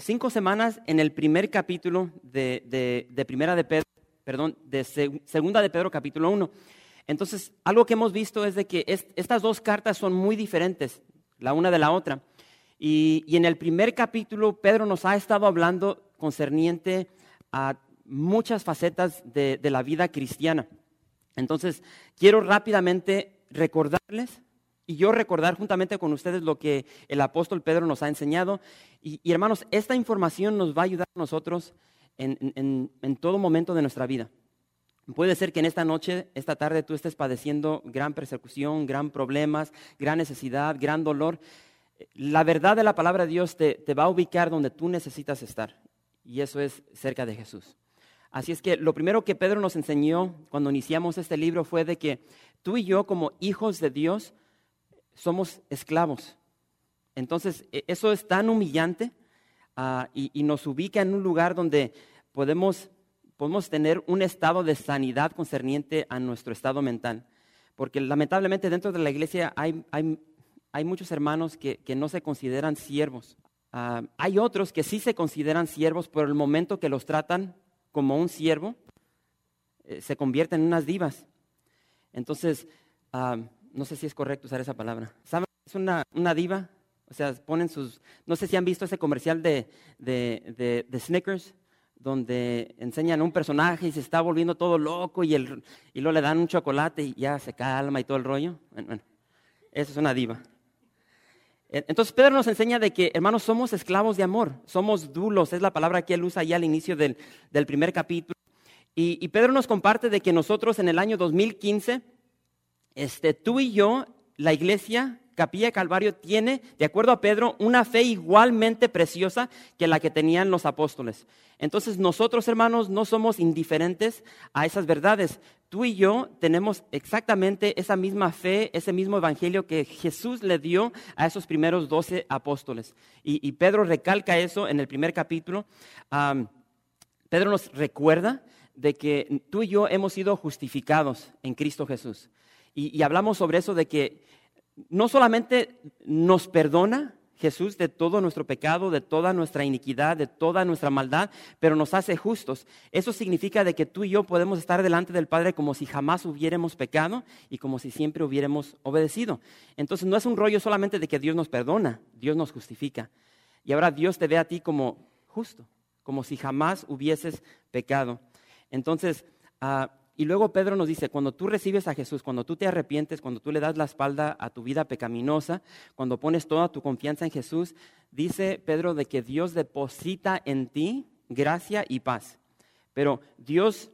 cinco semanas en el primer capítulo de, de, Primera de Pedro, perdón, de Segunda de Pedro capítulo 1. Entonces, algo que hemos visto es de que estas dos cartas son muy diferentes, la una de la otra. Y, y, en el primer capítulo, Pedro nos ha estado hablando concerniente a muchas facetas de, de la vida cristiana. Entonces, quiero rápidamente recordarles y yo recordar juntamente con ustedes lo que el apóstol Pedro nos ha enseñado. Y, hermanos, esta información nos va a ayudar a nosotros en, en, todo momento de nuestra vida. Puede ser que en esta noche, esta tarde, tú estés padeciendo gran persecución, gran problemas, gran necesidad, gran dolor. La verdad de la palabra de Dios te, te va a ubicar donde tú necesitas estar. Y eso es cerca de Jesús. Así es que lo primero que Pedro nos enseñó cuando iniciamos este libro fue de que tú y yo como hijos de Dios somos esclavos. Entonces, e, eso es tan humillante ah, y, nos ubica en un lugar donde podemos, podemos tener un estado de sanidad concerniente a nuestro estado mental. Porque lamentablemente dentro de la iglesia hay, hay, muchos hermanos que, no se consideran siervos. Ah, hay otros que sí se consideran siervos, pero el momento que los tratan como un siervo, eh, se convierten en unas divas. Entonces, ah, no sé si es correcto usar esa palabra. ¿Saben? Es una, una diva. O sea, ponen sus. No sé si han visto ese comercial de, de, de, Snickers, donde enseñan a un personaje y se está volviendo todo loco y, el, y luego le dan un chocolate y ya se calma y todo el rollo. Bueno, eso es una diva. Entonces Pedro nos enseña de que, hermanos, somos esclavos de amor, somos dulos, es la palabra que él usa ya al inicio del, del primer capítulo. Y, y Pedro nos comparte de que nosotros en el año 2015 este, tú y yo, la iglesia Capilla Calvario tiene, de acuerdo a Pedro, una fe igualmente preciosa que la que tenían los apóstoles. Entonces nosotros, hermanos, no somos indiferentes a esas verdades. Tú y yo tenemos exactamente esa misma fe, ese mismo evangelio que Jesús le dio a esos primeros doce apóstoles. Y, Pedro recalca eso en el primer capítulo. Pedro nos recuerda de que tú y yo hemos sido justificados en Cristo Jesús. Y, hablamos sobre eso de que no solamente nos perdona Jesús de todo nuestro pecado, de toda nuestra iniquidad, de toda nuestra maldad, pero nos hace justos. Eso significa de que tú y yo podemos estar delante del Padre como si jamás hubiéramos pecado y como si siempre hubiéramos obedecido. Entonces no es un rollo solamente de que Dios nos perdona, Dios nos justifica. Y ahora Dios te ve a ti como justo, como si jamás hubieses pecado. Entonces, uh, y luego Pedro nos dice, cuando tú recibes a Jesús, cuando tú te arrepientes, cuando tú le das la espalda a tu vida pecaminosa, cuando pones toda tu confianza en Jesús, dice Pedro de que Dios deposita en ti gracia y paz. Pero Dios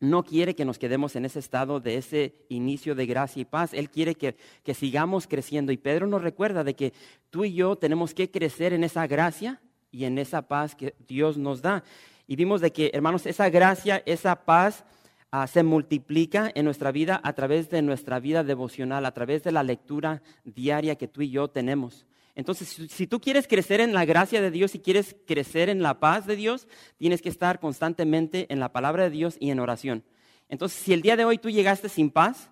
no quiere que nos quedemos en ese estado de ese inicio de gracia y paz. Él quiere que, que sigamos creciendo. Y Pedro nos recuerda de que tú y yo tenemos que crecer en esa gracia y en esa paz que Dios nos da. Y vimos de que, hermanos, esa gracia, esa paz, Ah, se multiplica en nuestra vida a través de nuestra vida devocional, a través de la lectura diaria que tú y yo tenemos. Entonces, si, tú quieres crecer en la gracia de Dios y quieres crecer en la paz de Dios, tienes que estar constantemente en la palabra de Dios y en oración. Entonces, si el día de hoy tú llegaste sin paz,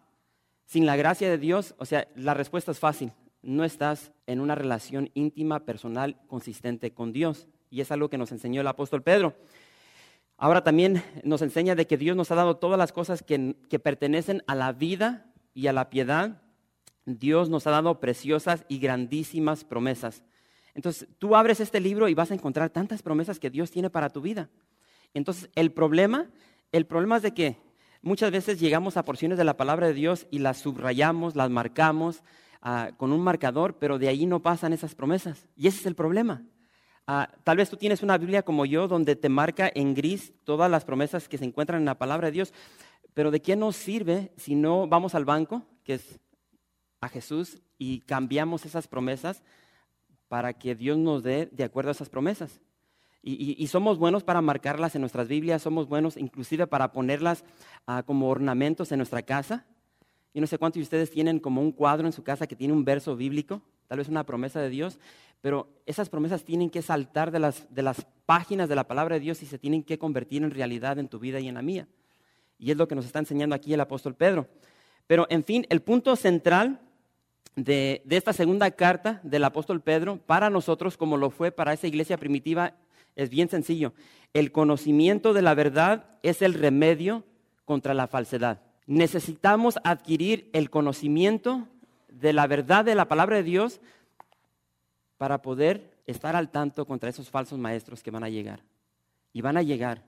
sin la gracia de Dios, o sea, la respuesta es fácil. No estás en una relación íntima, personal, consistente con Dios. Y es algo que nos enseñó el apóstol Pedro. Ahora también nos enseña de que Dios nos ha dado todas las cosas que, pertenecen a la vida y a la piedad. Dios nos ha dado preciosas y grandísimas promesas. Entonces, tú abres este libro y vas a encontrar tantas promesas que Dios tiene para tu vida. Entonces, el problema, el problema es de que muchas veces llegamos a porciones de la palabra de Dios y las subrayamos, las marcamos ah, con un marcador, pero de ahí no pasan esas promesas. Y ese es el problema. Ah, tal vez tú tienes una Biblia como yo donde te marca en gris todas las promesas que se encuentran en la palabra de Dios, pero ¿de qué nos sirve si no vamos al banco, que es a Jesús, y cambiamos esas promesas para que Dios nos dé de acuerdo a esas promesas. Y, somos buenos para marcarlas en nuestras Biblias, somos buenos inclusive para ponerlas ah, como ornamentos en nuestra casa. Y no sé cuántos de ustedes tienen como un cuadro en su casa que tiene un verso bíblico, tal vez una promesa de Dios, pero esas promesas tienen que saltar de las, de las páginas de la palabra de Dios y se tienen que convertir en realidad en tu vida y en la mía. Y es lo que nos está enseñando aquí el apóstol Pedro. Pero en fin, el punto central de, de, esta segunda carta del apóstol Pedro para nosotros, como lo fue para esa iglesia primitiva, es bien sencillo. El conocimiento de la verdad es el remedio contra la falsedad. Necesitamos adquirir el conocimiento de la verdad de la palabra de Dios para poder estar al tanto contra esos falsos maestros que van a llegar. Y van a llegar.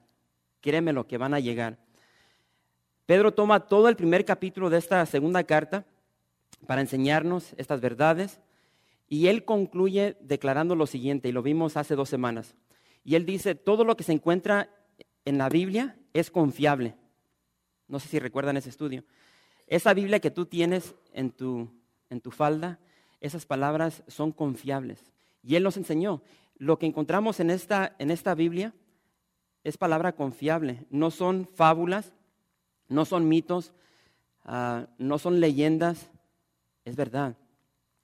Créemelo que van a llegar. Pedro toma todo el primer capítulo de esta segunda carta para enseñarnos estas verdades y él concluye declarando lo siguiente, y lo vimos hace dos semanas. Y él dice, todo lo que se encuentra en la Biblia es confiable. No sé si recuerdan ese estudio. Esa Biblia que tú tienes en tu, en tu falda, esas palabras son confiables. Y él nos enseñó. Lo que encontramos en esta, en esta Biblia es palabra confiable. No son fábulas, no son mitos, ah, no son leyendas, es verdad.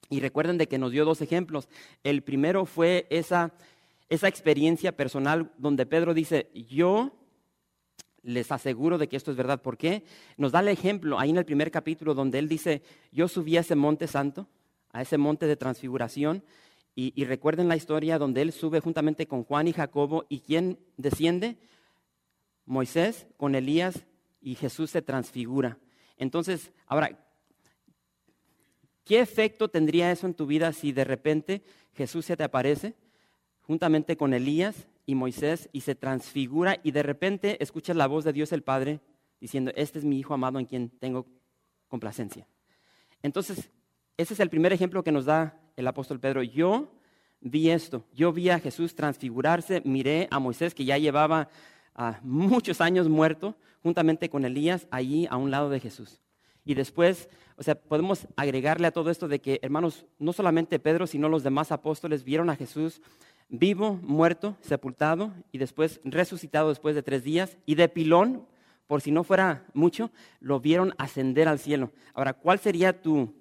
Y recuerden de que nos dio dos ejemplos. El primero fue esa esa experiencia personal donde Pedro dice, yo les aseguro de que esto es verdad. ¿Por qué? Nos da el ejemplo ahí en el primer capítulo donde él dice, yo subí a ese monte santo, a ese monte de transfiguración, y, recuerden la historia donde él sube juntamente con Juan y Jacobo, y ¿quién desciende? Moisés con Elías, y Jesús se transfigura. Entonces, ahora, ¿qué efecto tendría eso en tu vida si de repente Jesús se te aparece? juntamente con Elías y Moisés y se transfigura y de repente escuchas la voz de Dios el Padre diciendo, este es mi Hijo amado en quien tengo complacencia. Entonces, ese es el primer ejemplo que nos da el apóstol Pedro. Yo vi esto, yo vi a Jesús transfigurarse, miré a Moisés que ya llevaba ah, muchos años muerto, juntamente con Elías, allí a un lado de Jesús. Y después, o sea, podemos agregarle a todo esto de que, hermanos, no solamente Pedro, sino los demás apóstoles vieron a Jesús vivo, muerto, sepultado y después resucitado después de tres días y de pilón, por si no fuera mucho, lo vieron ascender al cielo. Ahora, ¿cuál sería tu,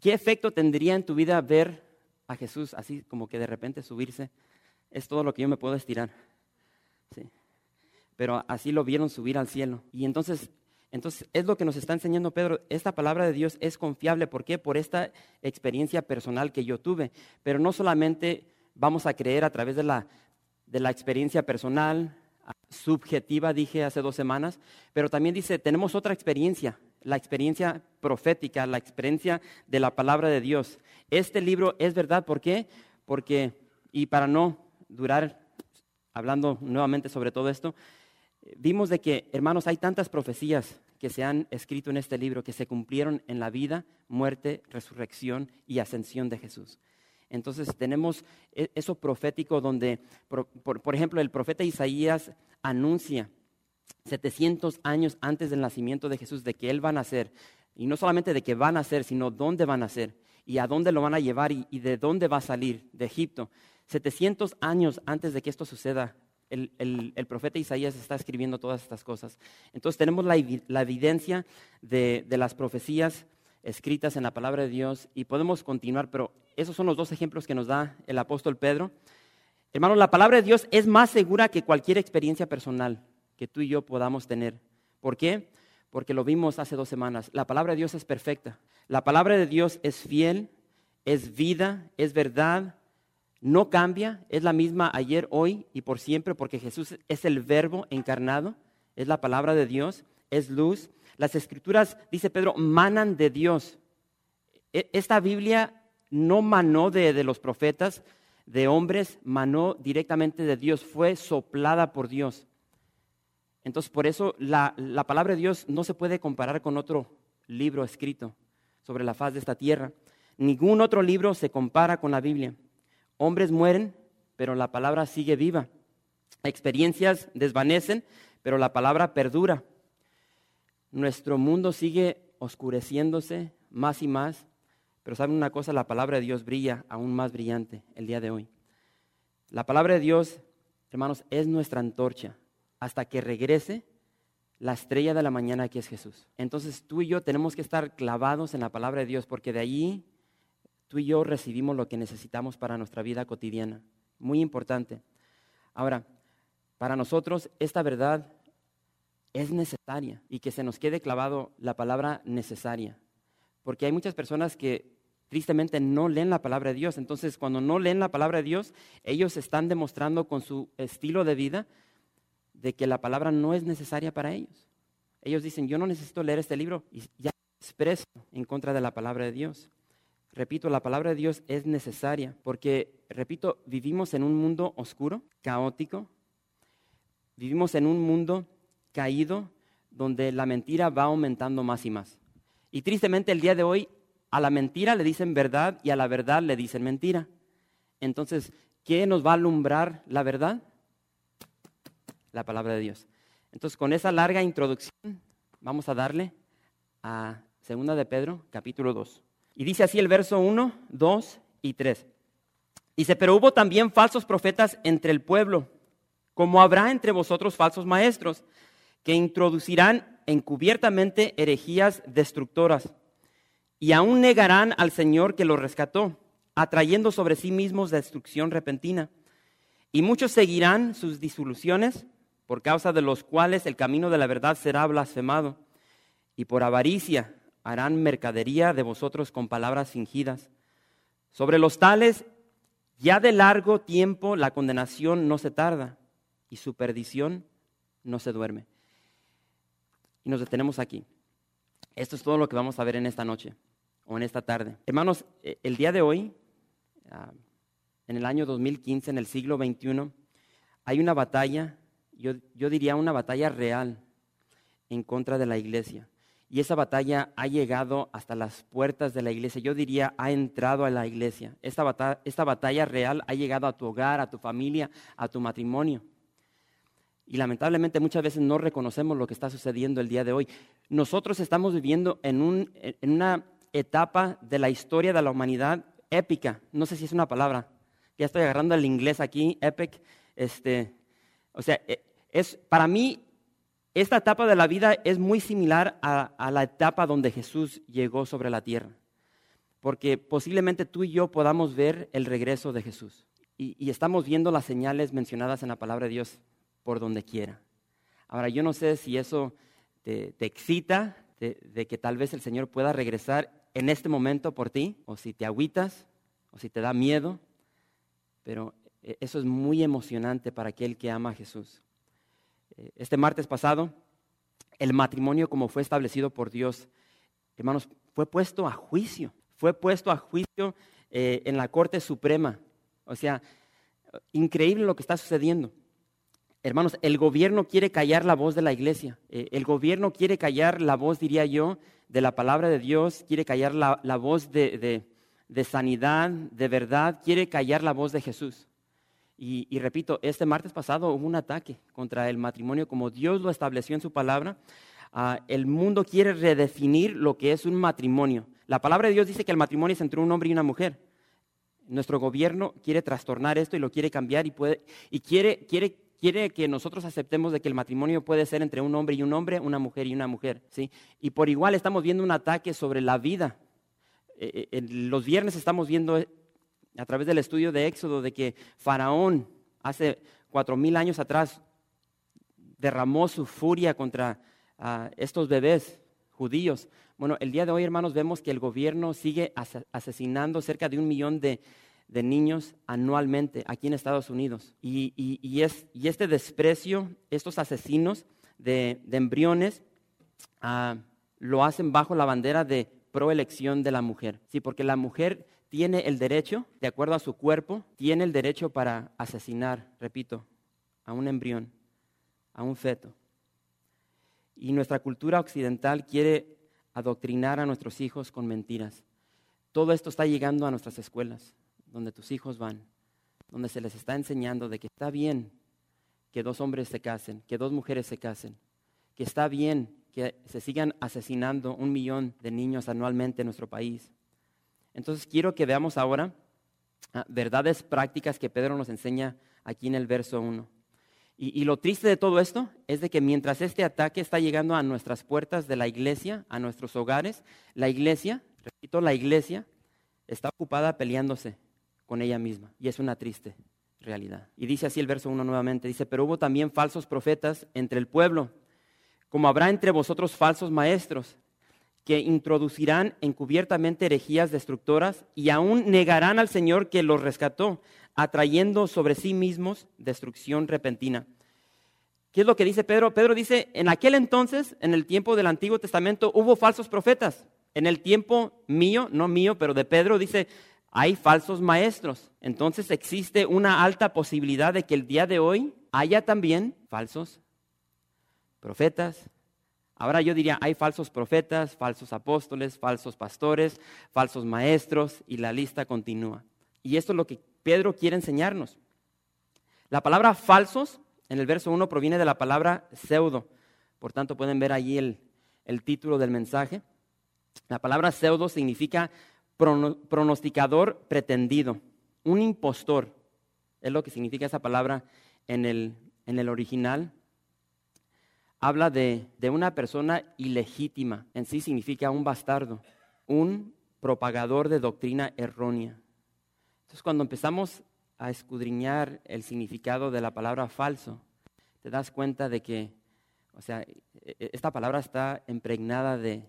qué efecto tendría en tu vida ver a Jesús así como que de repente subirse? Es todo lo que yo me puedo estirar. Sí. Pero así lo vieron subir al cielo. Y entonces entonces, es lo que nos está enseñando Pedro. Esta palabra de Dios es confiable. ¿Por qué? Por esta experiencia personal que yo tuve. Pero no solamente vamos a creer a través de la, de la experiencia personal, subjetiva, dije hace dos semanas, pero también dice, tenemos otra experiencia, la experiencia profética, la experiencia de la palabra de Dios. Este libro es verdad, ¿por qué? Porque, y para no durar hablando nuevamente sobre todo esto, vimos de que, hermanos, hay tantas profecías que se han escrito en este libro que se cumplieron en la vida, muerte, resurrección y ascensión de Jesús. Entonces tenemos e, eso profético donde, por, ejemplo, el profeta Isaías anuncia 700 años antes del nacimiento de Jesús de que Él va a nacer. Y no solamente de que va a nacer, sino dónde va a nacer y a dónde lo van a llevar y, de dónde va a salir, de Egipto. 700 años antes de que esto suceda, el, profeta Isaías está escribiendo todas estas cosas. Entonces tenemos la, evidencia de, de las profecías escritas en la palabra de Dios y podemos continuar, pero esos son los dos ejemplos que nos da el apóstol Pedro. Hermanos, la palabra de Dios es más segura que cualquier experiencia personal que tú y yo podamos tener. ¿Por qué? Porque lo vimos hace dos semanas. La palabra de Dios es perfecta. La palabra de Dios es fiel, es vida, es verdad, no cambia, es la misma ayer, hoy y por siempre, porque Jesús es el verbo encarnado, es la palabra de Dios, es luz, las escrituras, dice Pedro, manan de Dios. E, esta Biblia no manó de, los profetas, de hombres, manó directamente de Dios, fue soplada por Dios. Entonces, por eso la, la, palabra de Dios no se puede comparar con otro libro escrito sobre la faz de esta tierra. Ningún otro libro se compara con la Biblia. Hombres mueren, pero la palabra sigue viva. Experiencias desvanecen, pero la palabra perdura nuestro mundo sigue oscureciéndose más y más, Pero saben una cosa, la palabra de Dios brilla aún más brillante el día de hoy. La palabra de Dios, hermanos, es nuestra antorcha hasta que regrese la estrella de la mañana que es Jesús. Entonces tú y yo tenemos que estar clavados en la palabra de Dios porque de allí tú y yo recibimos lo que necesitamos para nuestra vida cotidiana. Muy importante. Ahora, para nosotros esta verdad es necesaria y que se nos quede clavado la palabra necesaria. Porque hay muchas personas que tristemente no leen la palabra de Dios. Entonces, cuando no leen la palabra de Dios, ellos están demostrando con su estilo de vida de que la palabra no es necesaria para ellos. Ellos dicen, yo no necesito leer este libro y ya expreso en contra de la palabra de Dios. Repito, la palabra de Dios es necesaria porque, repito, vivimos en un mundo oscuro, caótico, vivimos en un mundo caído donde la mentira va aumentando más y más. Y tristemente el día de hoy a la mentira le dicen verdad y a la verdad le dicen mentira. Entonces, ¿qué nos va a alumbrar la verdad? La palabra de Dios. Entonces, con esa larga introducción, vamos a darle a Segunda de Pedro, capítulo 2. Y dice así el verso 1, 2 y 3. Dice, pero hubo también falsos profetas entre el pueblo, como habrá entre vosotros falsos maestros, que introducirán encubiertamente herejías destructoras, y aún negarán al Señor que los rescató, atrayendo sobre sí mismos destrucción repentina. Y muchos seguirán sus disoluciones, por causa de los cuales el camino de la verdad será blasfemado, y por avaricia harán mercadería de vosotros con palabras fingidas. Sobre los tales, ya de largo tiempo la condenación no se tarda y su perdición no se duerme. Y nos detenemos aquí. Esto es todo lo que vamos a ver en esta noche en esta tarde. Hermanos, eh, el día de hoy, ah, en el año 2015, en el siglo XXI, hay una batalla, yo, yo diría una batalla real en contra de la iglesia. Y esa batalla ha llegado hasta las puertas de la iglesia. Yo diría, ha entrado a la iglesia. Esta batalla, esta batalla real ha llegado a tu hogar, a tu familia, a tu matrimonio. Y lamentablemente muchas veces no reconocemos lo que está sucediendo el día de hoy. Nosotros estamos viviendo en, un, en una etapa de la historia de la humanidad épica. No sé si es una palabra. Ya estoy agarrando el inglés aquí, epic. Este, o sea, e, es, para mí esta etapa de la vida es muy similar a, la etapa donde Jesús llegó sobre la tierra, porque posiblemente tú y yo podamos ver el regreso de Jesús y, estamos viendo las señales mencionadas en la palabra de Dios por donde quiera. Ahora, yo no sé si eso te, excita de, que tal vez el Señor pueda regresar en este momento por ti, o si te agüitas, o si te da miedo, pero eh, eso es muy emocionante para aquel que ama a Jesús. Eh, este martes pasado, el matrimonio como fue establecido por Dios, hermanos, fue puesto a juicio, fue puesto a juicio eh, en la Corte Suprema. O sea, increíble lo que está sucediendo. Hermanos, el gobierno quiere callar la voz de la iglesia. El gobierno quiere callar la voz, diría yo, de la palabra de Dios, quiere callar la, voz de, sanidad, de verdad, quiere callar la voz de Jesús. Y, repito, este martes pasado hubo un ataque contra el matrimonio como Dios lo estableció en su palabra. Ah, el mundo quiere redefinir lo que es un matrimonio. La palabra de Dios dice que el matrimonio es entre un hombre y una mujer. Nuestro gobierno quiere trastornar esto y lo quiere cambiar y, puede, y quiere, quiere, quiere que nosotros aceptemos de que el matrimonio puede ser entre un hombre y un hombre, una mujer y una mujer. ¿sí? Y por igual estamos viendo un ataque sobre la vida. Eh, eh, los viernes estamos viendo a través del estudio de Éxodo de que Faraón hace cuatro mil años atrás derramó su furia contra ah, estos bebés judíos. Bueno, el día de hoy, hermanos, vemos que el gobierno sigue asesinando cerca de un millón de, niños anualmente aquí en Estados Unidos. Y, es, este desprecio, estos asesinos de, embriones, ah, lo hacen bajo la bandera de proelección de la mujer. Sí, porque la mujer tiene el derecho, de acuerdo a su cuerpo, tiene el derecho para asesinar, repito, a un embrión, a un feto. Y nuestra cultura occidental quiere adoctrinar a nuestros hijos con mentiras. Todo esto está llegando a nuestras escuelas, donde tus hijos van, donde se les está enseñando de que está bien que dos hombres se casen, que dos mujeres se casen, que está bien que se sigan asesinando un millón de niños anualmente en nuestro país, Entonces quiero que veamos ahora ah, verdades prácticas que Pedro nos enseña aquí en el verso 1. Y, lo triste de todo esto es de que mientras este ataque está llegando a nuestras puertas de la iglesia, a nuestros hogares, la iglesia, repito, la iglesia está ocupada peleándose con ella misma. Y es una triste realidad. Y dice así el verso 1 nuevamente, dice, pero hubo también falsos profetas entre el pueblo, como habrá entre vosotros falsos maestros, que introducirán encubiertamente herejías destructoras y aún negarán al Señor que los rescató, atrayendo sobre sí mismos destrucción repentina. ¿Qué es lo que dice Pedro? Pedro dice, en aquel entonces, en el tiempo del Antiguo Testamento, hubo falsos profetas. En el tiempo mío, no mío, pero de Pedro, dice, hay falsos maestros. Entonces existe una alta posibilidad de que el día de hoy haya también falsos profetas. Ahora yo diría, hay falsos profetas, falsos apóstoles, falsos pastores, falsos maestros, y la lista continúa. Y esto es lo que Pedro quiere enseñarnos. La palabra falsos en el verso 1 proviene de la palabra pseudo. Por tanto, pueden ver allí el, el título del mensaje. La palabra pseudo significa pronosticador pretendido, un impostor. Es lo que significa esa palabra en el, en el original. Habla de, de una persona ilegítima. En sí significa un bastardo, un propagador de doctrina errónea. Entonces, cuando empezamos a escudriñar el significado de la palabra falso, te das cuenta de que, o sea, e, e, esta palabra está impregnada de,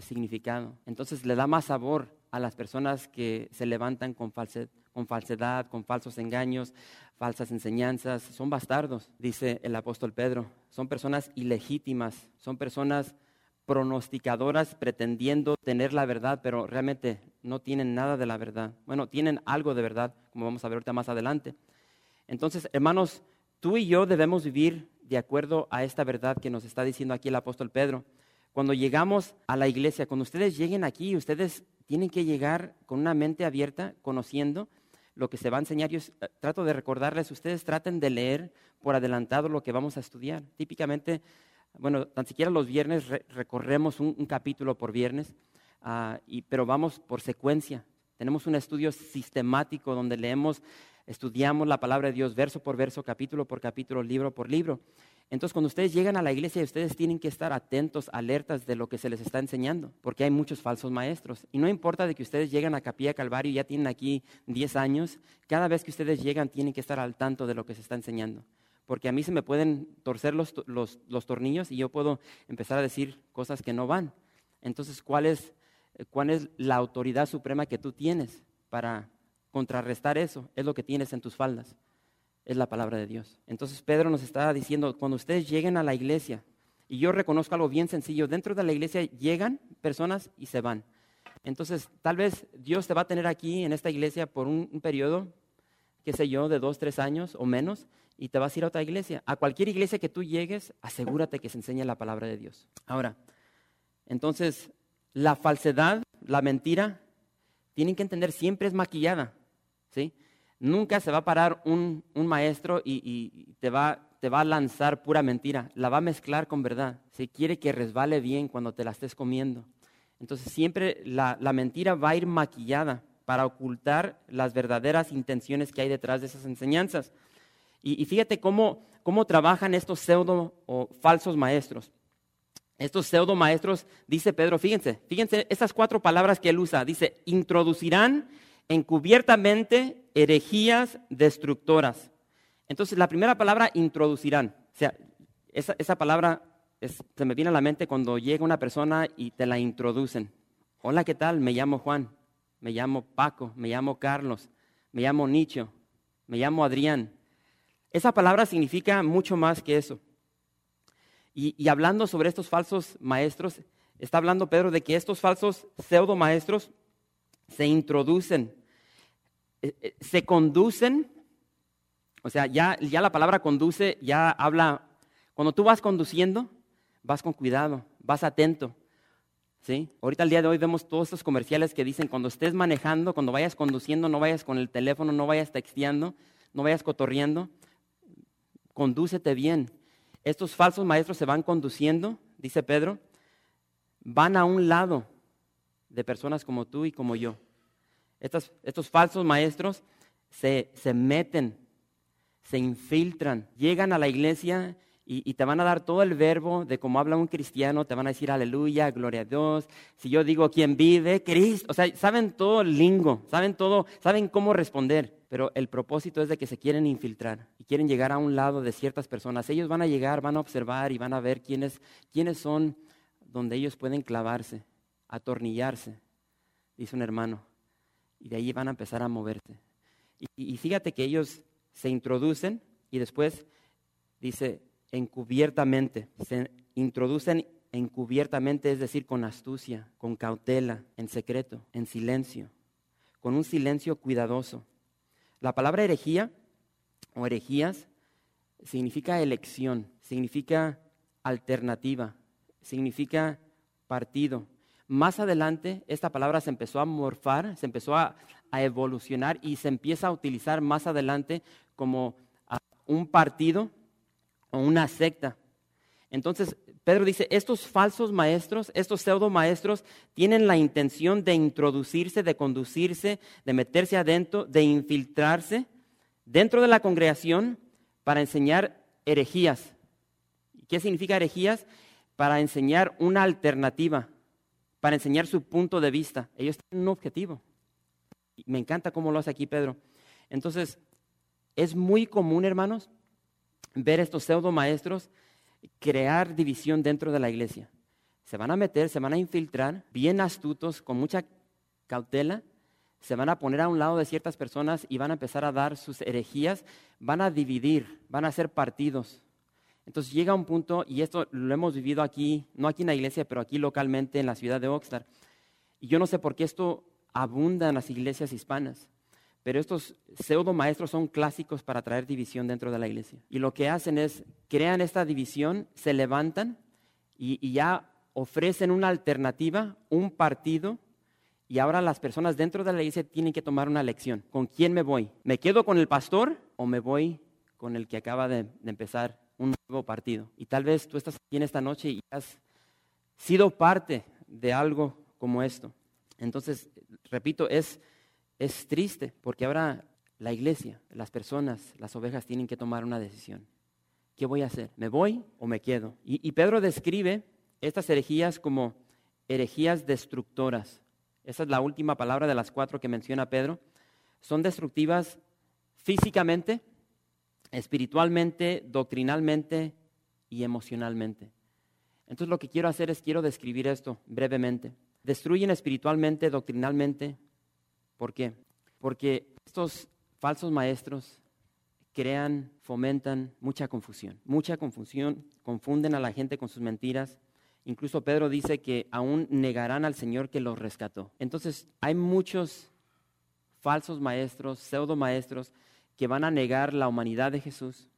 significado. Entonces le da más sabor a las personas que se levantan con, falsedad, con falsos engaños, falsas enseñanzas. Son bastardos, dice el apóstol Pedro. Son personas ilegítimas, son personas pronosticadoras pretendiendo tener la verdad, pero realmente no tienen nada de la verdad. Bueno, tienen algo de verdad, como vamos a ver más adelante. Entonces, hermanos, tú y yo debemos vivir de acuerdo a esta verdad que nos está diciendo aquí el apóstol Pedro. Cuando llegamos a la iglesia, cuando ustedes lleguen aquí, ustedes tienen que llegar con una mente abierta, conociendo lo que se va a enseñar. Yo eh, trato de recordarles, ustedes traten de leer por adelantado lo que vamos a estudiar. Típicamente bueno, tan siquiera los viernes recorremos un, capítulo por viernes, ah, pero vamos por secuencia. Tenemos un estudio sistemático donde leemos, estudiamos la palabra de Dios verso por verso, capítulo por capítulo, libro por libro. Entonces, cuando ustedes llegan a la iglesia, ustedes tienen que estar atentos, alertas de lo que se les está enseñando, porque hay muchos falsos maestros. Y no importa de que ustedes lleguen a Capilla Calvario y ya tienen aquí 10 años, cada vez que ustedes llegan tienen que estar al tanto de lo que se está enseñando porque a mí se me pueden torcer los, los, tornillos y yo puedo empezar a decir cosas que no van. Entonces, ¿cuál es, ¿cuál es la autoridad suprema que tú tienes para contrarrestar eso? Es lo que tienes en tus faldas, es la palabra de Dios. Entonces, Pedro nos está diciendo, cuando ustedes lleguen a la iglesia, y yo reconozco algo bien sencillo, dentro de la iglesia llegan personas y se van. Entonces, tal vez Dios te va a tener aquí en esta iglesia por un, un periodo, qué sé yo, de dos, tres años o menos, y te vas a ir a otra iglesia. A cualquier iglesia que tú llegues, asegúrate que se enseñe la palabra de Dios. Ahora, entonces, la falsedad, la mentira, tienen que entender, siempre es maquillada. ¿sí? Nunca se va a parar un, maestro y, te, va, a lanzar pura mentira. La va a mezclar con verdad. Se quiere que resbale bien cuando te la estés comiendo. Entonces, siempre la, mentira va a ir maquillada para ocultar las verdaderas intenciones que hay detrás de esas enseñanzas. Y, fíjate cómo, cómo trabajan estos pseudo o falsos maestros. Estos pseudo maestros, dice Pedro, fíjense, fíjense estas cuatro palabras que él usa. Dice, introducirán encubiertamente herejías destructoras. Entonces, la primera palabra, introducirán. O sea, esa, esa palabra se me viene a la mente cuando llega una persona y te la introducen. Hola, ¿qué tal? Me llamo Juan, me llamo Paco, me llamo Carlos, me llamo Nicho, me llamo Adrián. Esa palabra significa mucho más que eso. Y, hablando sobre estos falsos maestros, está hablando Pedro de que estos falsos pseudo maestros se introducen, eh, eh, se conducen, o sea, ya, ya la palabra conduce, ya habla, cuando tú vas conduciendo, vas con cuidado, vas atento. ¿Sí? Ahorita al día de hoy vemos todos estos comerciales que dicen cuando estés manejando, cuando vayas conduciendo, no vayas con el teléfono, no vayas texteando, no vayas cotorreando, condúcete bien. Estos falsos maestros se van conduciendo, dice Pedro, van a un lado de personas como tú y como yo. Estos, falsos maestros se, se meten, se infiltran, llegan a la iglesia y, te van a dar todo el verbo de cómo habla un cristiano, te van a decir aleluya, gloria a Dios. Si yo digo quién vive, Cristo, o sea, saben todo el lingo, saben todo, saben cómo responder, pero el propósito es de que se quieren infiltrar y quieren llegar a un lado de ciertas personas. Ellos van a llegar, van a observar y van a ver quiénes, quiénes son donde ellos pueden clavarse, atornillarse, dice un hermano, y de ahí van a empezar a moverse. Y, y fíjate que ellos se introducen y después dice, encubiertamente, se introducen encubiertamente, es decir, con astucia, con cautela, en secreto, en silencio, con un silencio cuidadoso. La palabra herejía o herejías significa elección, significa alternativa, significa partido. Más adelante esta palabra se empezó a morfar, se empezó a, evolucionar y se empieza a utilizar más adelante como un partido una secta. Entonces, Pedro dice, estos falsos maestros, estos pseudo maestros, tienen la intención de introducirse, de conducirse, de meterse adentro, de infiltrarse dentro de la congregación para enseñar herejías. ¿Qué significa herejías? Para enseñar una alternativa, para enseñar su punto de vista. Ellos tienen un objetivo. Me encanta cómo lo hace aquí Pedro. Entonces, es muy común, hermanos, ver estos pseudo maestros crear división dentro de la iglesia. Se van a meter, se van a infiltrar, bien astutos, con mucha cautela, se van a poner a un lado de ciertas personas y van a empezar a dar sus herejías, van a dividir, van a hacer partidos. Entonces llega un punto, y esto lo hemos vivido aquí, no aquí en la iglesia, pero aquí localmente en la ciudad de Oxnard. Y yo no sé por qué esto abunda en las iglesias hispanas. Pero estos pseudo maestros son clásicos para traer división dentro de la iglesia. Y lo que hacen es, crean esta división, se levantan y, ya ofrecen una alternativa, un partido, y ahora las personas dentro de la iglesia tienen que tomar una elección. ¿Con quién me voy? ¿Me quedo con el pastor o me voy con el que acaba de, de empezar un nuevo partido? Y tal vez tú estás aquí en esta noche y has sido parte de algo como esto. Entonces, repito, es es triste porque ahora la iglesia, las personas, las ovejas tienen que tomar una decisión. ¿Qué voy a hacer? ¿Me voy o me quedo? Y, Pedro describe estas herejías como herejías destructoras. Esa es la última palabra de las cuatro que menciona Pedro. Son destructivas físicamente, espiritualmente, doctrinalmente y emocionalmente. Entonces lo que quiero hacer es quiero describir esto brevemente. Destruyen espiritualmente, doctrinalmente, ¿Por qué? Porque estos falsos maestros crean, fomentan mucha confusión, mucha confusión, confunden a la gente con sus mentiras. Incluso Pedro dice que aún negarán al Señor que los rescató. Entonces hay muchos falsos maestros, pseudo maestros, que van a negar la humanidad de Jesús,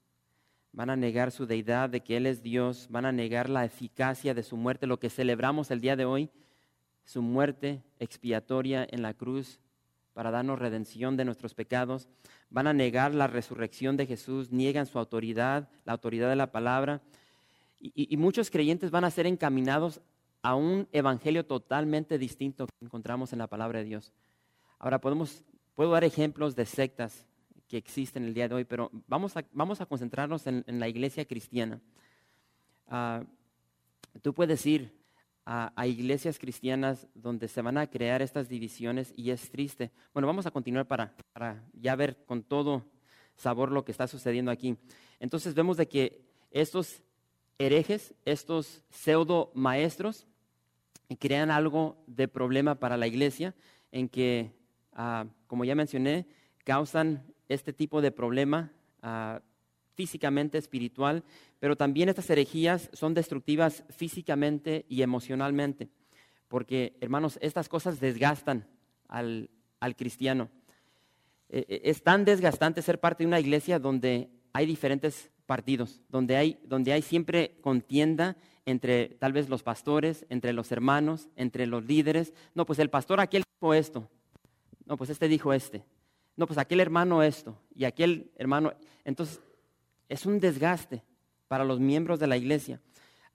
van a negar su deidad, de que Él es Dios, van a negar la eficacia de su muerte, lo que celebramos el día de hoy, su muerte expiatoria en la cruz para darnos redención de nuestros pecados, van a negar la resurrección de Jesús, niegan su autoridad, la autoridad de la palabra, y, muchos creyentes van a ser encaminados a un evangelio totalmente distinto que encontramos en la palabra de Dios. Ahora podemos, puedo dar ejemplos de sectas que existen el día de hoy, pero vamos a, vamos a concentrarnos en, la iglesia cristiana. Ah, tú puedes ir a, iglesias cristianas donde se van a crear estas divisiones y es triste. Bueno, vamos a continuar para, para ya ver con todo sabor lo que está sucediendo aquí. Entonces vemos de que estos herejes, estos pseudo maestros, crean algo de problema para la iglesia en que, ah, como ya mencioné, causan este tipo de problema uh, físicamente, espiritual, pero también estas herejías son destructivas físicamente y emocionalmente, porque, hermanos, estas cosas desgastan al, cristiano. E, e, es tan desgastante ser parte de una iglesia donde hay diferentes partidos, donde hay, donde hay siempre contienda entre tal vez los pastores, entre los hermanos, entre los líderes. No, pues el pastor aquel dijo esto. No, pues este dijo este. No, pues aquel hermano esto y aquel hermano. Entonces, es un desgaste para los miembros de la iglesia.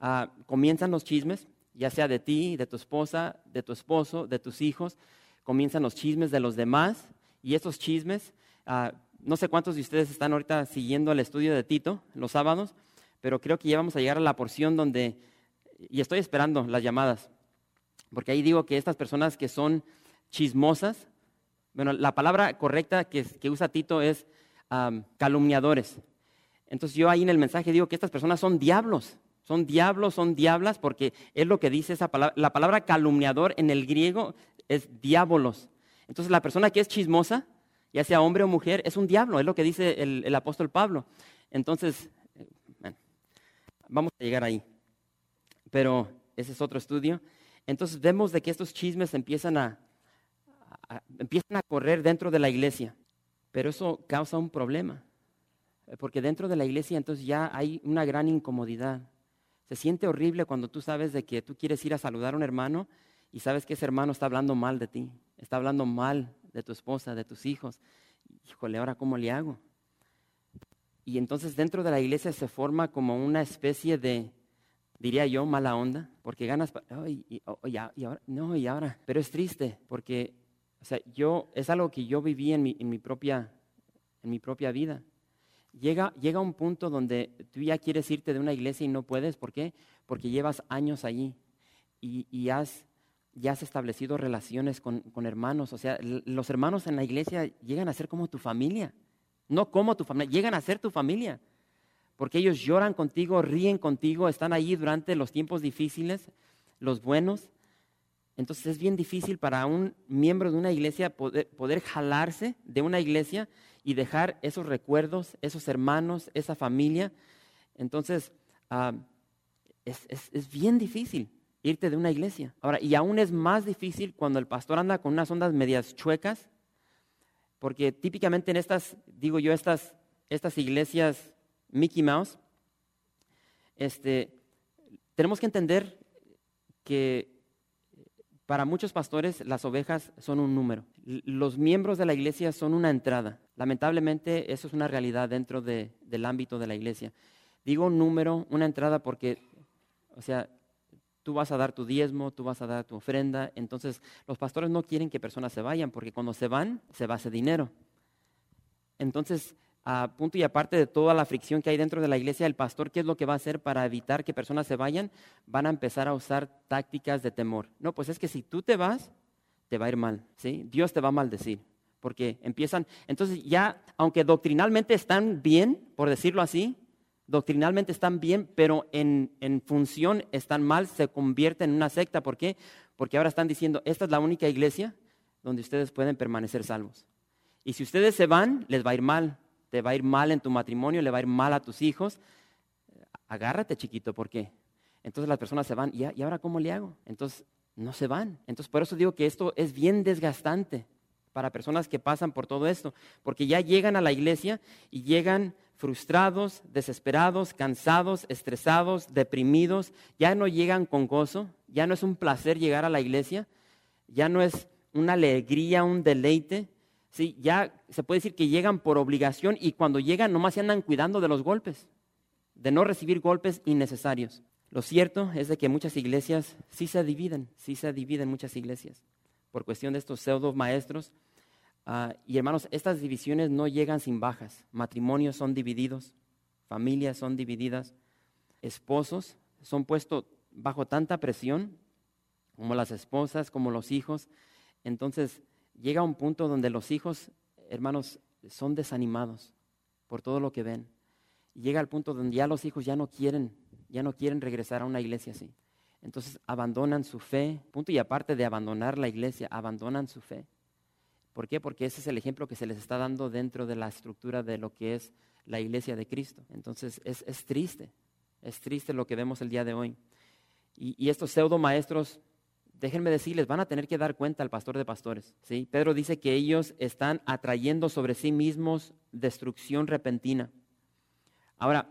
Ah, comienzan los chismes, ya sea de ti, de tu esposa, de tu esposo, de tus hijos. comienzan los chismes de los demás y esos chismes, ah, no sé cuántos de ustedes están ahorita siguiendo el estudio de Tito los sábados, pero creo que ya vamos a llegar a la porción donde, y estoy esperando las llamadas, porque ahí digo que estas personas que son chismosas, bueno, la palabra correcta que, usa Tito es calumniadores. Entonces yo ahí en el mensaje digo que estas personas son diablos, son diablos, son diablas, porque es lo que dice esa palabra. La palabra calumniador en el griego es diabolos. Entonces la persona que es chismosa, ya sea hombre o mujer, es un diablo, es lo que dice el, apóstol Pablo. Entonces, eh, vamos a llegar ahí. Pero ese es otro estudio. Entonces vemos de que estos chismes empiezan a, empiezan a correr dentro de la iglesia, pero eso causa un problema, porque dentro de la iglesia entonces ya hay una gran incomodidad. Se siente horrible cuando tú sabes de que tú quieres ir a saludar a un hermano y sabes que ese hermano está hablando mal de ti, está hablando mal de tu esposa, de tus hijos. Híjole, ahora cómo le hago. Y entonces dentro de la iglesia se forma como una especie de, diría yo, mala onda, porque ganas, ahora, no, y ahora, pero es triste, porque o sea, yo, es algo que yo viví en mi, en mi, propia, en mi propia vida. Llega, llega un punto donde tú ya quieres irte de una iglesia y no puedes. ¿Por qué? Porque llevas años allí y, y has, ya has establecido relaciones con, con, hermanos. O sea, los hermanos en la iglesia llegan a ser como tu familia. No como tu familia, llegan a ser tu familia. Porque ellos lloran contigo, ríen contigo, están ahí durante los tiempos difíciles, los buenos. Entonces es bien difícil para un miembro de una iglesia poder, jalarse de una iglesia y dejar esos recuerdos, esos hermanos, esa familia. Entonces ah, es, bien difícil irte de una iglesia. Ahora, y aún es más difícil cuando el pastor anda con unas ondas medias chuecas, porque típicamente en estas, digo yo, estas, estas iglesias Mickey Mouse, este, tenemos que entender que para muchos pastores las ovejas son un número. Los miembros de la iglesia son una entrada. Lamentablemente eso es una realidad dentro del ámbito de la iglesia. Digo un número, una entrada porque, o sea, tú vas a dar tu diezmo, tú vas a dar tu ofrenda. Entonces los pastores no quieren que personas se vayan porque cuando se van se va ese dinero. Entonces a punto y aparte de toda la fricción que hay dentro de la iglesia, el pastor, ¿qué es lo que va a hacer para evitar que personas se vayan? Van a empezar a usar tácticas de temor. No, pues es que si tú te vas, te va a ir mal, ¿sí? Dios te va a maldecir, porque empiezan, entonces ya, aunque doctrinalmente están bien, por decirlo así, doctrinalmente están bien, pero en, en función están mal, se convierten en una secta. ¿Por qué? Porque ahora están diciendo, esta es la única iglesia donde ustedes pueden permanecer salvos. Y si ustedes se van, les va a ir mal, te va a ir mal en tu matrimonio, le va a ir mal a tus hijos. Agárrate, chiquito, ¿por qué? Entonces las personas se van, ¿y, ¿y ahora cómo le hago? Entonces no se van. Entonces por eso digo que esto es bien desgastante para personas que pasan por todo esto, porque ya llegan a la iglesia y llegan frustrados, desesperados, cansados, estresados, deprimidos, ya no llegan con gozo, ya no es un placer llegar a la iglesia, ya no es una alegría, un deleite, ¿sí? ya se puede decir que llegan por obligación y cuando llegan nomás se andan cuidando de los golpes, de no recibir golpes innecesarios. Lo cierto es de que muchas iglesias sí se dividen, sí se dividen muchas iglesias por cuestión de estos pseudo maestros. Ah, y hermanos, estas divisiones no llegan sin bajas. Matrimonios son divididos, familias son divididas, esposos son puestos bajo tanta presión como las esposas, como los hijos. Entonces, llega un punto donde los hijos, hermanos, son desanimados por todo lo que ven. Llega al punto donde ya los hijos ya no quieren, ya no quieren regresar a una iglesia así. Entonces abandonan su fe, punto y aparte de abandonar la iglesia, abandonan su fe. ¿Por qué? Porque ese es el ejemplo que se les está dando dentro de la estructura de lo que es la iglesia de Cristo. Entonces es, triste, es triste lo que vemos el día de hoy. Y, y estos pseudo maestros déjenme decirles, van a tener que dar cuenta al pastor de pastores. ¿sí? Pedro dice que ellos están atrayendo sobre sí mismos destrucción repentina. Ahora,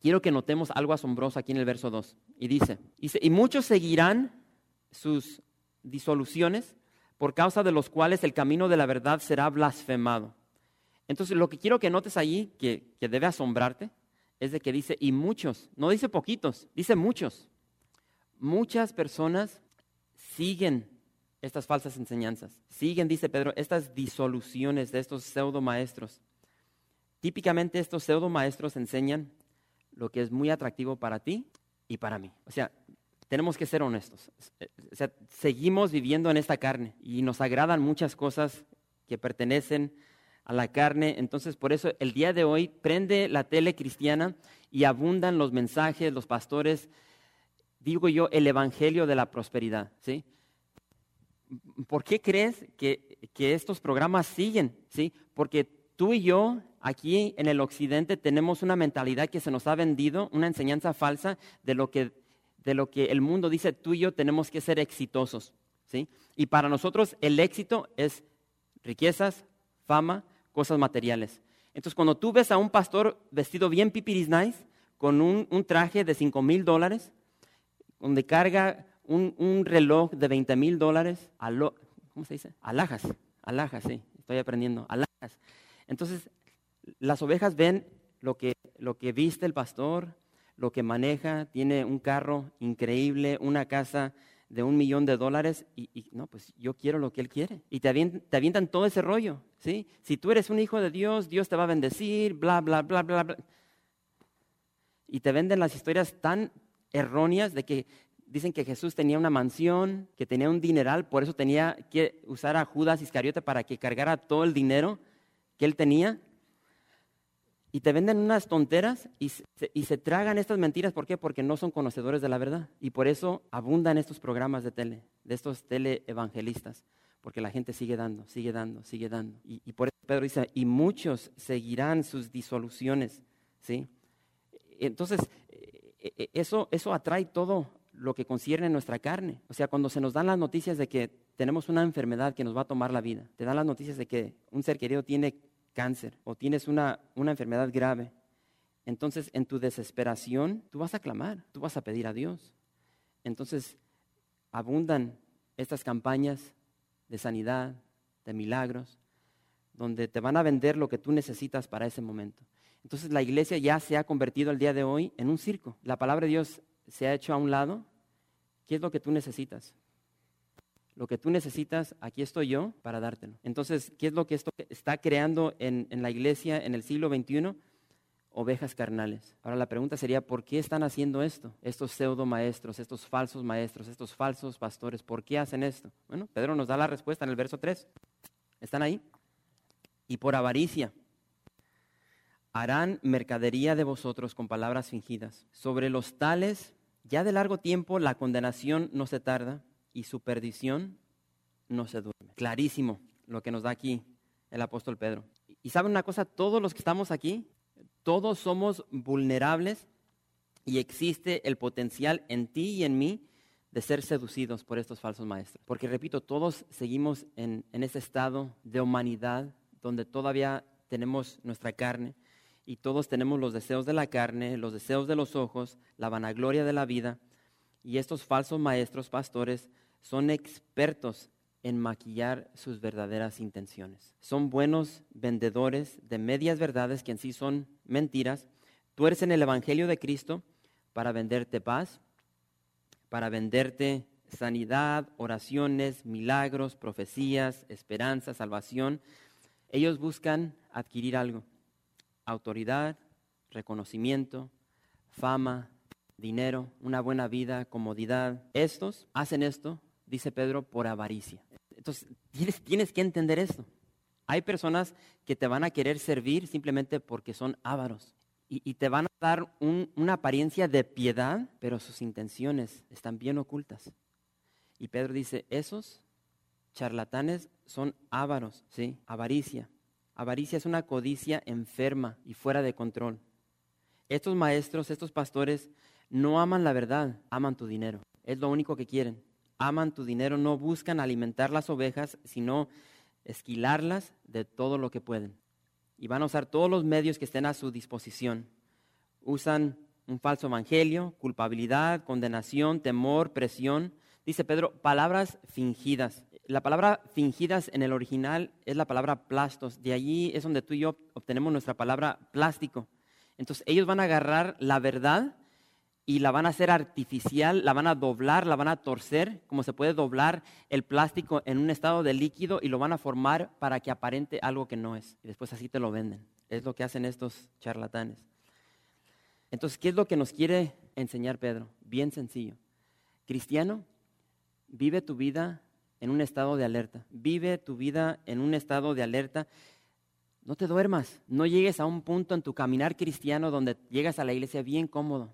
quiero que notemos algo asombroso aquí en el verso 2. Y dice, dice, y muchos seguirán sus disoluciones por causa de los cuales el camino de la verdad será blasfemado. Entonces, lo que quiero que notes ahí, que, que debe asombrarte, es de que dice, y muchos, no dice poquitos, dice muchos. Muchas personas siguen estas falsas enseñanzas. Siguen, dice Pedro, estas disoluciones de estos pseudo maestros. Típicamente estos pseudo maestros enseñan lo que es muy atractivo para ti y para mí. O sea, tenemos que ser honestos. O sea, seguimos viviendo en esta carne y nos agradan muchas cosas que pertenecen a la carne. Entonces, por eso el día de hoy prende la tele cristiana y abundan los mensajes, los pastores, digo yo, el evangelio de la prosperidad. ¿sí? ¿Por qué crees que, que estos programas siguen? ¿sí? Porque tú y yo aquí en el occidente tenemos una mentalidad que se nos ha vendido, una enseñanza falsa de lo que, de lo que el mundo dice, tú y yo tenemos que ser exitosos. ¿sí? Y para nosotros el éxito es riquezas, fama, cosas materiales. Entonces, cuando tú ves a un pastor vestido bien pipiris nice, con un, traje de 5 mil dólares, donde carga un, reloj de 20 mil dólares, ¿cómo se dice? Alhajas, alhajas, sí, estoy aprendiendo, alhajas. Entonces, las ovejas ven lo que, lo que viste el pastor, lo que maneja, tiene un carro increíble, una casa de un millón de dólares y, no, pues yo quiero lo que él quiere. Y te avientan, te avientan, todo ese rollo, ¿sí? Si tú eres un hijo de Dios, Dios te va a bendecir, bla, bla, bla, bla, bla. Y te venden las historias tan erróneas de que dicen que Jesús tenía una mansión, que tenía un dineral, por eso tenía que usar a Judas Iscariote para que cargara todo el dinero que él tenía. Y te venden unas tonteras y se, tragan estas mentiras. ¿Por qué? Porque no son conocedores de la verdad. Y por eso abundan estos programas de tele, de estos teleevangelistas. Porque la gente sigue dando, sigue dando, sigue dando. Y, por eso Pedro dice, y muchos seguirán sus disoluciones. ¿sí? Entonces, eso, eso atrae todo lo que concierne nuestra carne. O sea, cuando se nos dan las noticias de que tenemos una enfermedad que nos va a tomar la vida, te dan las noticias de que un ser querido tiene cáncer o tienes una, una enfermedad grave, entonces en tu desesperación tú vas a clamar, tú vas a pedir a Dios. Entonces abundan estas campañas de sanidad, de milagros, donde te van a vender lo que tú necesitas para ese momento. Entonces la iglesia ya se ha convertido el día de hoy en un circo. La palabra de Dios se ha hecho a un lado. ¿Qué es lo que tú necesitas? lo que tú necesitas, aquí estoy yo para dártelo. Entonces, ¿qué es lo que esto está creando en, la iglesia en el siglo XXI? Ovejas carnales. Ahora la pregunta sería, ¿por qué están haciendo esto? Estos pseudo maestros, estos falsos maestros, estos falsos pastores, ¿por qué hacen esto? Bueno, Pedro nos da la respuesta en el verso 3. ¿Están ahí? Y por avaricia harán mercadería de vosotros con palabras fingidas. Sobre los tales, ya de largo tiempo la condenación no se tarda y su perdición no se duerme. Clarísimo lo que nos da aquí el apóstol Pedro. Y saben una cosa, todos los que estamos aquí, todos somos vulnerables y existe el potencial en ti y en mí de ser seducidos por estos falsos maestros. Porque repito, todos seguimos en, en ese estado de humanidad donde todavía tenemos nuestra carne y todos tenemos los deseos de la carne, los deseos de los ojos, la vanagloria de la vida. Y estos falsos maestros, pastores, son expertos en maquillar sus verdaderas intenciones. Son buenos vendedores de medias verdades que en sí son mentiras. Tú eres en el Evangelio de Cristo para venderte paz, para venderte sanidad, oraciones, milagros, profecías, esperanza, salvación. Ellos buscan adquirir algo, autoridad, reconocimiento, fama, dinero, una buena vida, comodidad. Estos hacen esto dice Pedro, por avaricia. Entonces, tienes, que entender esto. Hay personas que te van a querer servir simplemente porque son ávaros y, te van a dar una apariencia de piedad, pero sus intenciones están bien ocultas. Y Pedro dice, esos charlatanes son ávaros, ¿sí? Avaricia. Avaricia es una codicia enferma y fuera de control. Estos maestros, estos pastores, no aman la verdad, aman tu dinero. Es lo único que quieren aman tu dinero, no buscan alimentar las ovejas, sino esquilarlas de todo lo que pueden. Y van a usar todos los medios que estén a su disposición. Usan un falso evangelio, culpabilidad, condenación, temor, presión. Dice Pedro, palabras fingidas. La palabra fingidas en el original es la palabra plastos. De allí es donde tú y yo obtenemos nuestra palabra plástico. Entonces ellos van a agarrar la verdad y la van a hacer artificial, la van a doblar, la van a torcer, como se puede doblar el plástico en un estado de líquido y lo van a formar para que aparente algo que no es. Y después así te lo venden. Es lo que hacen estos charlatanes. Entonces, ¿qué es lo que nos quiere enseñar Pedro? Bien sencillo. Cristiano, vive tu vida en un estado de alerta. Vive tu vida en un estado de alerta. No te duermas, no llegues a un punto en tu caminar cristiano donde llegas a la iglesia bien cómodo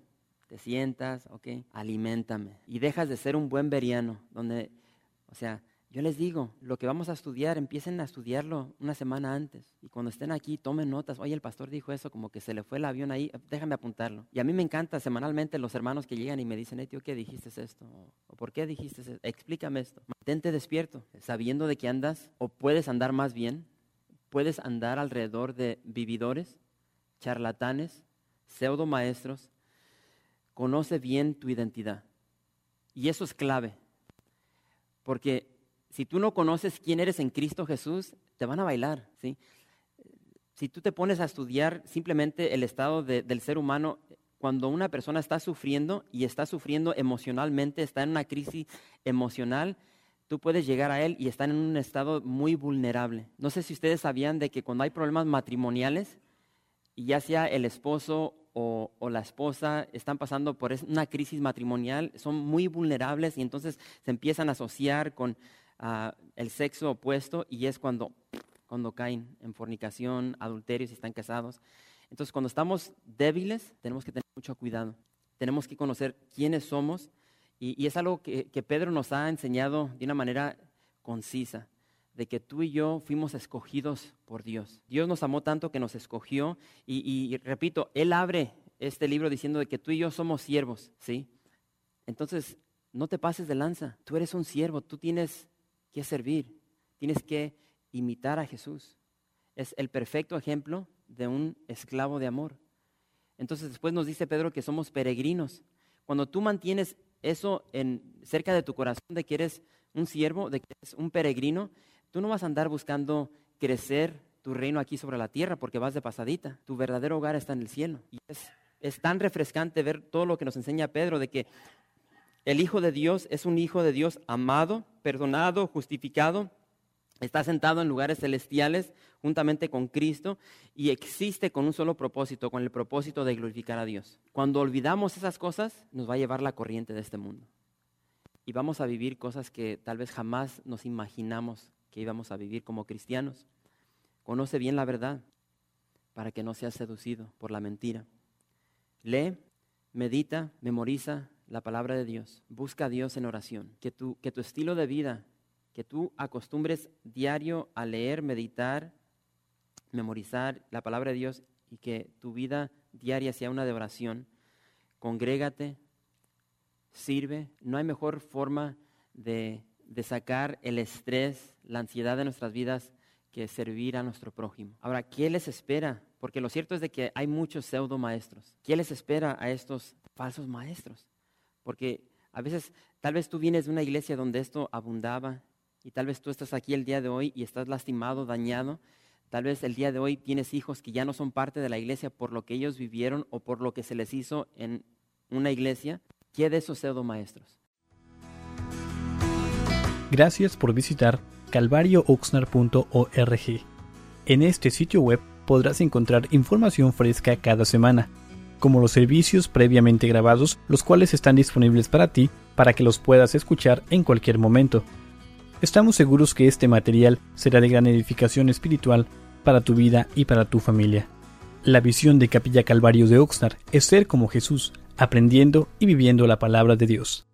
te sientas, ok, aliméntame. Y dejas de ser un buen veriano, donde, o sea, yo les digo, lo que vamos a estudiar, empiecen a estudiarlo una semana antes. Y cuando estén aquí, tomen notas. Oye, el pastor dijo eso, como que se le fue el avión ahí, déjame apuntarlo. Y a mí me encanta semanalmente los hermanos que llegan y me dicen, hey, tío, ¿qué dijiste esto? ¿O por qué dijiste esto? Explícame esto. Mantente despierto, sabiendo de qué andas, o puedes andar más bien. Puedes andar alrededor de vividores, charlatanes, pseudo maestros, conoce bien tu identidad. Y eso es clave. Porque si tú no conoces quién eres en Cristo Jesús, te van a bailar. ¿sí? Si tú te pones a estudiar simplemente el estado del ser humano, cuando una persona está sufriendo y está sufriendo emocionalmente, está en una crisis emocional, tú puedes llegar a él y estar en un estado muy vulnerable. No sé si ustedes sabían de que cuando hay problemas matrimoniales, ya sea el esposo o, la esposa están pasando por una crisis matrimonial, son muy vulnerables y entonces se empiezan a asociar con ah, el sexo opuesto y es cuando, cuando caen en fornicación, adulterio, si están casados. Entonces cuando estamos débiles tenemos que tener mucho cuidado, tenemos que conocer quiénes somos y, es algo que Pedro nos ha enseñado de una manera concisa de que tú y yo fuimos escogidos por Dios. Dios nos amó tanto que nos escogió y, repito, Él abre este libro diciendo de que tú y yo somos siervos, ¿sí? Entonces, no te pases de lanza, tú eres un siervo, tú tienes que servir, tienes que imitar a Jesús. Es el perfecto ejemplo de un esclavo de amor. Entonces después nos dice Pedro que somos peregrinos. Cuando tú mantienes eso en, cerca de tu corazón de que eres un siervo, de que eres un peregrino, Tú no vas a andar buscando crecer tu reino aquí sobre la tierra porque vas de pasadita. Tu verdadero hogar está en el cielo. Y es, es tan refrescante ver todo lo que nos enseña Pedro de que el Hijo de Dios es un Hijo de Dios amado, perdonado, justificado, está sentado en lugares celestiales juntamente con Cristo y existe con un solo propósito, con el propósito de glorificar a Dios. Cuando olvidamos esas cosas, nos va a llevar la corriente de este mundo. Y vamos a vivir cosas que tal vez jamás nos imaginamos que íbamos a vivir como cristianos. Conoce bien la verdad para que no seas seducido por la mentira. Lee, medita, memoriza la palabra de Dios. Busca a Dios en oración. Que tu, que tu estilo de vida, que tú acostumbres diario a leer, meditar, memorizar la palabra de Dios y que tu vida diaria sea una de oración. Congrégate, sirve. No hay mejor forma de de sacar el estrés, la ansiedad de nuestras vidas que servir a nuestro prójimo. Ahora, ¿qué les espera? Porque lo cierto es de que hay muchos pseudo maestros. ¿Qué les espera a estos falsos maestros? Porque a veces, tal vez tú vienes de una iglesia donde esto abundaba y tal vez tú estás aquí el día de hoy y estás lastimado, dañado. Tal vez el día de hoy tienes hijos que ya no son parte de la iglesia por lo que ellos vivieron o por lo que se les hizo en una iglesia. ¿Qué de esos pseudo maestros? Gracias por visitar calvariooxnar.org. En este sitio web podrás encontrar información fresca cada semana, como los servicios previamente grabados, los cuales están disponibles para ti para que los puedas escuchar en cualquier momento. Estamos seguros que este material será de gran edificación espiritual para tu vida y para tu familia. La visión de Capilla Calvario de Oxnard es ser como Jesús, aprendiendo y viviendo la palabra de Dios.